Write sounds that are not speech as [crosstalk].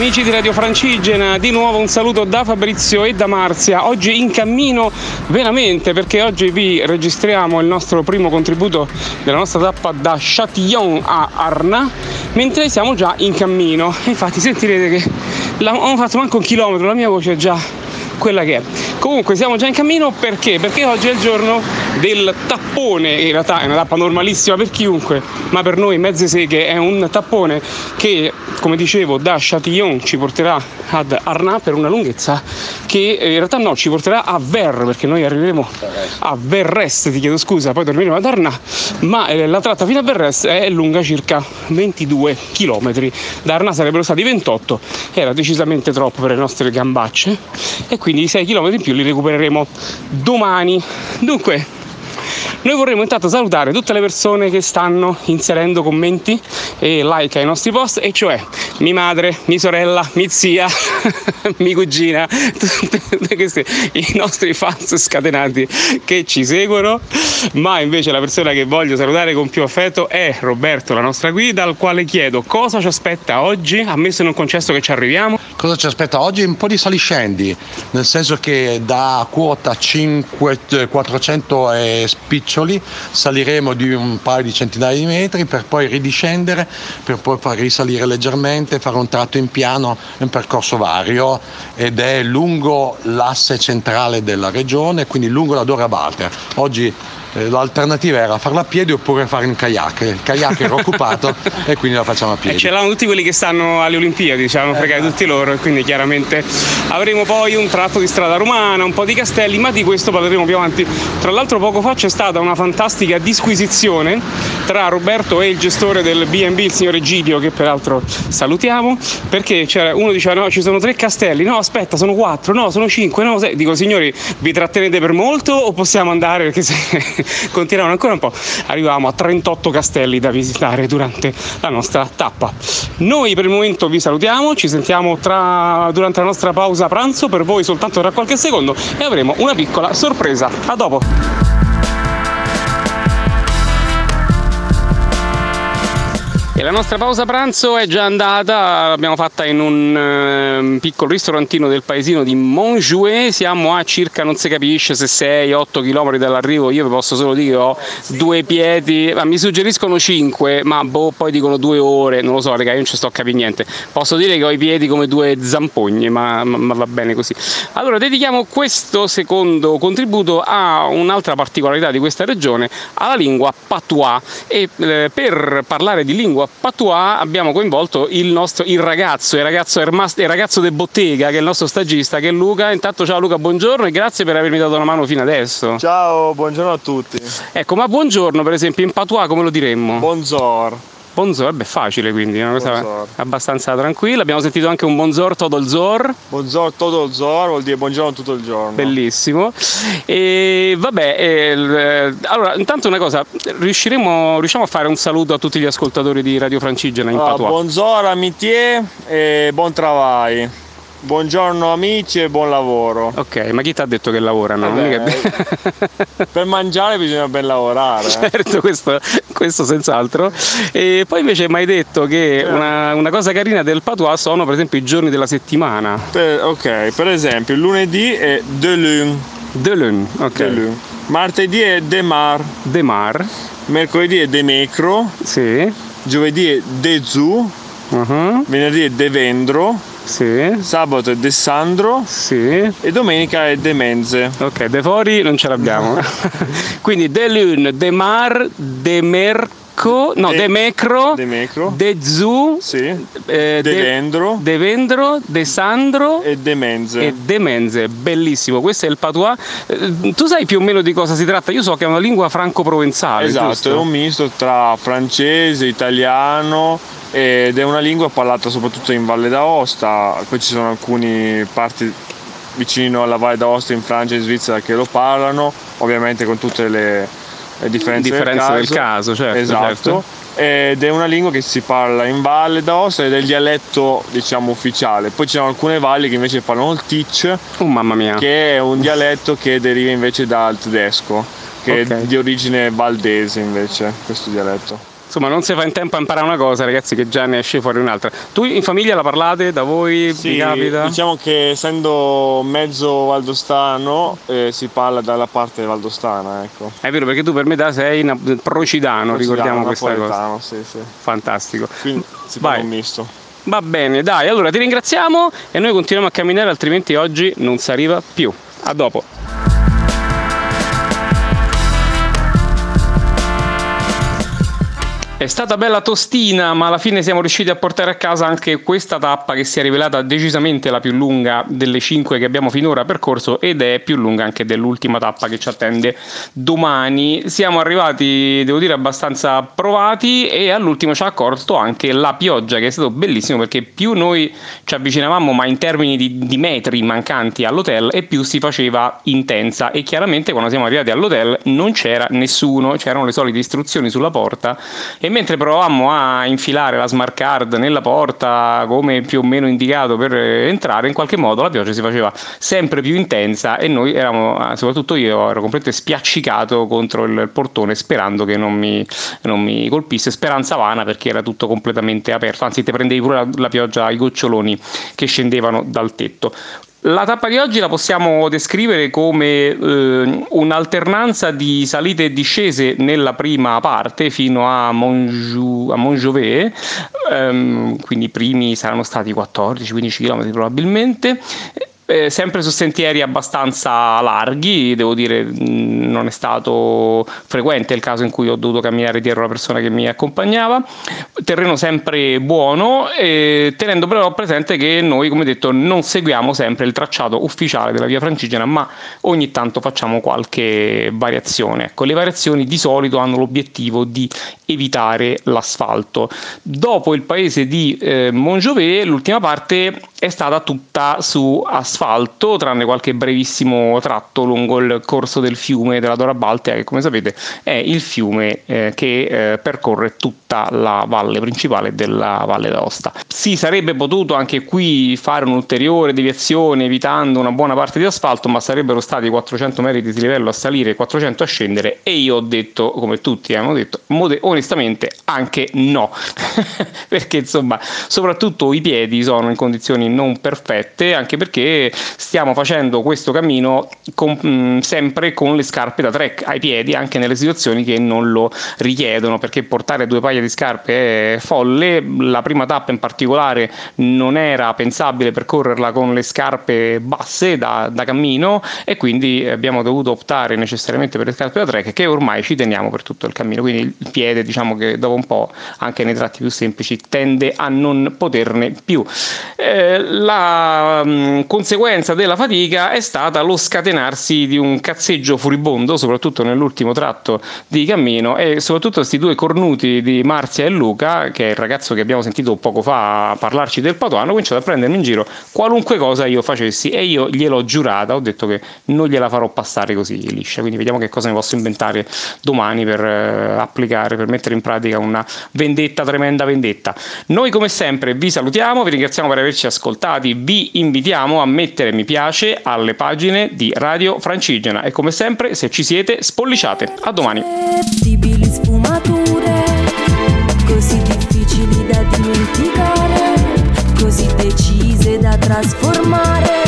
Amici di Radio Francigena, di nuovo un saluto da Fabrizio e da Marzia. Oggi in cammino veramente perché oggi vi registriamo il nostro primo contributo della nostra tappa da Châtillon a Arna, mentre siamo già in cammino. Infatti sentirete che non ho fatto manco un chilometro, la mia voce è già quella che è. Comunque siamo già in cammino perché? Perché oggi è il giorno del tappone, in realtà è una tappa normalissima per chiunque, ma per noi mezze seghe è un tappone che, come dicevo, da Châtillon ci porterà ad Arnà per una lunghezza che eh, in realtà no, ci porterà a Ver, perché noi arriveremo a Verrest, ti chiedo scusa, poi torneremo ad Arnà, ma eh, la tratta fino a Verrest è lunga circa 22 km. Da Arnà sarebbero stati 28, era decisamente troppo per le nostre gambacce e quindi i 6 km in più li recupereremo domani. Dunque, noi vorremmo intanto salutare tutte le persone che stanno inserendo commenti e like ai nostri post, e cioè mia madre, mia sorella, mia zia, [laughs] mia cugina, tutti questi i nostri fans scatenati che ci seguono, ma invece la persona che voglio salutare con più affetto è Roberto, la nostra guida, al quale chiedo cosa ci aspetta oggi, ammesso e non concesso che ci arriviamo. Cosa ci aspetta oggi? Un po' di saliscendi, nel senso che da quota 5, 400 e spiccioli saliremo di un paio di centinaia di metri per poi ridiscendere, per poi far risalire leggermente, fare un tratto in piano, un percorso vario ed è lungo l'asse centrale della regione, quindi lungo la Dora Walter. Oggi eh, l'alternativa era farla a piedi oppure fare in kayak. Il kayak era occupato [laughs] e quindi la facciamo a piedi. E ce l'hanno tutti quelli che stanno alle Olimpiadi, diciamo, fregare tutti loro e quindi chiaramente avremo poi un tratto di strada romana, un po' di castelli, ma di questo parleremo più avanti. Tra l'altro poco fa c'è stata una fantastica disquisizione tra Roberto e il gestore del B&B, il signor Egidio, che peraltro salutiamo, perché uno diceva no, ci sono tre castelli, no aspetta, sono quattro, no, sono cinque, no, sei. Dico signori, vi trattenete per molto o possiamo andare? Perché se [laughs] continuavano ancora un po', arrivavamo a 38 castelli da visitare durante la nostra tappa. Noi per il momento vi salutiamo, ci sentiamo tra, durante la nostra pausa pranzo, per voi soltanto tra qualche secondo e avremo una piccola sorpresa. A dopo! E la nostra pausa pranzo è già andata, l'abbiamo fatta in un uh, piccolo ristorantino del paesino di Montjouet, siamo a circa, non si capisce se 6-8 km dall'arrivo, io vi posso solo dire che ho due piedi, ma mi suggeriscono 5, ma boh, poi dicono due ore, non lo so raga, io non ci sto a capire niente, posso dire che ho i piedi come due zampogne, ma, ma, ma va bene così. Allora dedichiamo questo secondo contributo a un'altra particolarità di questa regione, alla lingua patois. E eh, per parlare di lingua Patois abbiamo coinvolto il nostro il ragazzo, il ragazzo, il ragazzo de bottega che è il nostro stagista che è Luca. Intanto ciao Luca, buongiorno e grazie per avermi dato una mano fino adesso. Ciao, buongiorno a tutti. Ecco, ma buongiorno per esempio in Patois come lo diremmo? Buongiorno. Bonzor, beh, facile quindi, una cosa bonzor. abbastanza tranquilla. Abbiamo sentito anche un bonzor todo il zor. Bonzor todo il zor vuol dire buongiorno tutto il giorno. Bellissimo. E vabbè, eh, allora intanto una cosa, riusciremo, riusciamo a fare un saluto a tutti gli ascoltatori di Radio Francigena in allora, Patois? Bonzor, amitié e buon travail. Buongiorno amici e buon lavoro. Ok, ma chi ti ha detto che lavorano? Eh [laughs] per mangiare bisogna ben lavorare. Certo, questo, questo senz'altro. E poi invece mi hai detto che certo. una, una, cosa carina del patois sono per esempio i giorni della settimana. Per, ok, per esempio il lunedì è de lune. De lune, ok. De lune. Martedì è demar. Demar. Mercoledì è demecro. Sì. Giovedì è dezu. Uh-huh. Venerdì è devendro. Sì. Sabato è De Sandro. Sì. E domenica è De Menze. Ok, De Fori non ce l'abbiamo. [laughs] Quindi De Lune, De Mar, De Merc no, De, Mecro, De Mecro, De Zu, sì, eh, De, Vendro, De Vendro, De Sandro e De Menze. E De Menze, bellissimo, questo è il patois. Eh, tu sai più o meno di cosa si tratta? Io so che è una lingua franco-provenzale. Esatto, giusto? è un misto tra francese, italiano ed è una lingua parlata soprattutto in Valle d'Aosta, poi ci sono alcune parti vicino alla Valle d'Aosta in Francia e in Svizzera che lo parlano, ovviamente con tutte le differenze, differenze del, caso. del caso. certo. Esatto. Certo. Ed è una lingua che si parla in Valle d'Aosta ed è il dialetto diciamo ufficiale. Poi ci sono alcune valli che invece parlano il Tic, oh, mamma mia. che è un dialetto che deriva invece dal tedesco, che okay. è di origine valdese invece questo dialetto. Insomma non si fa in tempo a imparare una cosa ragazzi che già ne esce fuori un'altra. Tu in famiglia la parlate? Da voi? Sì, capita? diciamo che essendo mezzo valdostano eh, si parla dalla parte valdostana ecco. È vero perché tu per metà sei na- procidano, procidano ricordiamo questa cosa. sì, sì. fantastico. Quindi si fa un misto. Va bene dai allora ti ringraziamo e noi continuiamo a camminare altrimenti oggi non si arriva più. A dopo È stata bella tostina, ma alla fine siamo riusciti a portare a casa anche questa tappa che si è rivelata decisamente la più lunga delle cinque che abbiamo finora percorso ed è più lunga anche dell'ultima tappa che ci attende domani. Siamo arrivati, devo dire, abbastanza provati e all'ultimo ci ha accorto anche la pioggia che è stato bellissimo perché più noi ci avvicinavamo, ma in termini di, di metri mancanti all'hotel, e più si faceva intensa. E chiaramente quando siamo arrivati all'hotel non c'era nessuno, c'erano le solite istruzioni sulla porta e mentre provavamo a infilare la smart card nella porta come più o meno indicato per entrare, in qualche modo la pioggia si faceva sempre più intensa e noi eravamo, soprattutto io, ero completamente spiaccicato contro il portone sperando che non mi, non mi colpisse, speranza vana perché era tutto completamente aperto, anzi te prendevi pure la, la pioggia, i goccioloni che scendevano dal tetto. La tappa di oggi la possiamo descrivere come eh, un'alternanza di salite e discese nella prima parte fino a, Monju, a Montjovet, ehm, quindi i primi saranno stati 14-15 km probabilmente, eh, sempre su sentieri abbastanza larghi, devo dire non è stato frequente il caso in cui ho dovuto camminare dietro la persona che mi accompagnava, terreno sempre buono, eh, tenendo però presente che noi, come detto, non seguiamo sempre il tracciato ufficiale della via francigena, ma ogni tanto facciamo qualche variazione. Ecco, le variazioni di solito hanno l'obiettivo di evitare l'asfalto. Dopo il paese di eh, Montjovet, l'ultima parte è stata tutta su asfalto, tranne qualche brevissimo tratto lungo il corso del fiume della Dora Baltea, che come sapete è il fiume eh, che eh, percorre tutta la valle principale della Valle d'Aosta. Si sarebbe potuto anche qui fare un'ulteriore deviazione evitando una buona parte di asfalto, ma sarebbero stati 400 metri di livello a salire e 400 a scendere e io ho detto, come tutti hanno detto, onestamente anche no, [laughs] perché insomma soprattutto i piedi sono in condizioni non perfette, anche perché stiamo facendo questo cammino con, mm, sempre con le scarpe da trek ai piedi, anche nelle situazioni che non lo richiedono, perché portare due paia di scarpe è folle. La prima tappa in particolare non era pensabile percorrerla con le scarpe basse da, da cammino e quindi abbiamo dovuto optare necessariamente per le scarpe da trek che ormai ci teniamo per tutto il cammino. Quindi il piede, diciamo che dopo un po', anche nei tratti più semplici, tende a non poterne più. Eh, la mh, mm, conseguenza della fatica è stata lo scatenarsi di un cazzeggio furibondo, soprattutto nell'ultimo tratto di cammino, e soprattutto questi due cornuti di Marzia e Luca, che è il ragazzo che abbiamo sentito poco fa parlarci del Pato, hanno cominciato a prendermi in giro qualunque cosa io facessi e io gliel'ho giurata, ho detto che non gliela farò passare così liscia, quindi vediamo che cosa ne posso inventare domani per eh, applicare, per mettere in pratica una vendetta, tremenda vendetta. Noi come sempre vi salutiamo, vi ringraziamo per averci ascoltati, vi invitiamo a mettere mi piace alle pagine di Radio Francigena e come sempre se ci siete spolliciate. A domani. Così decise da trasformare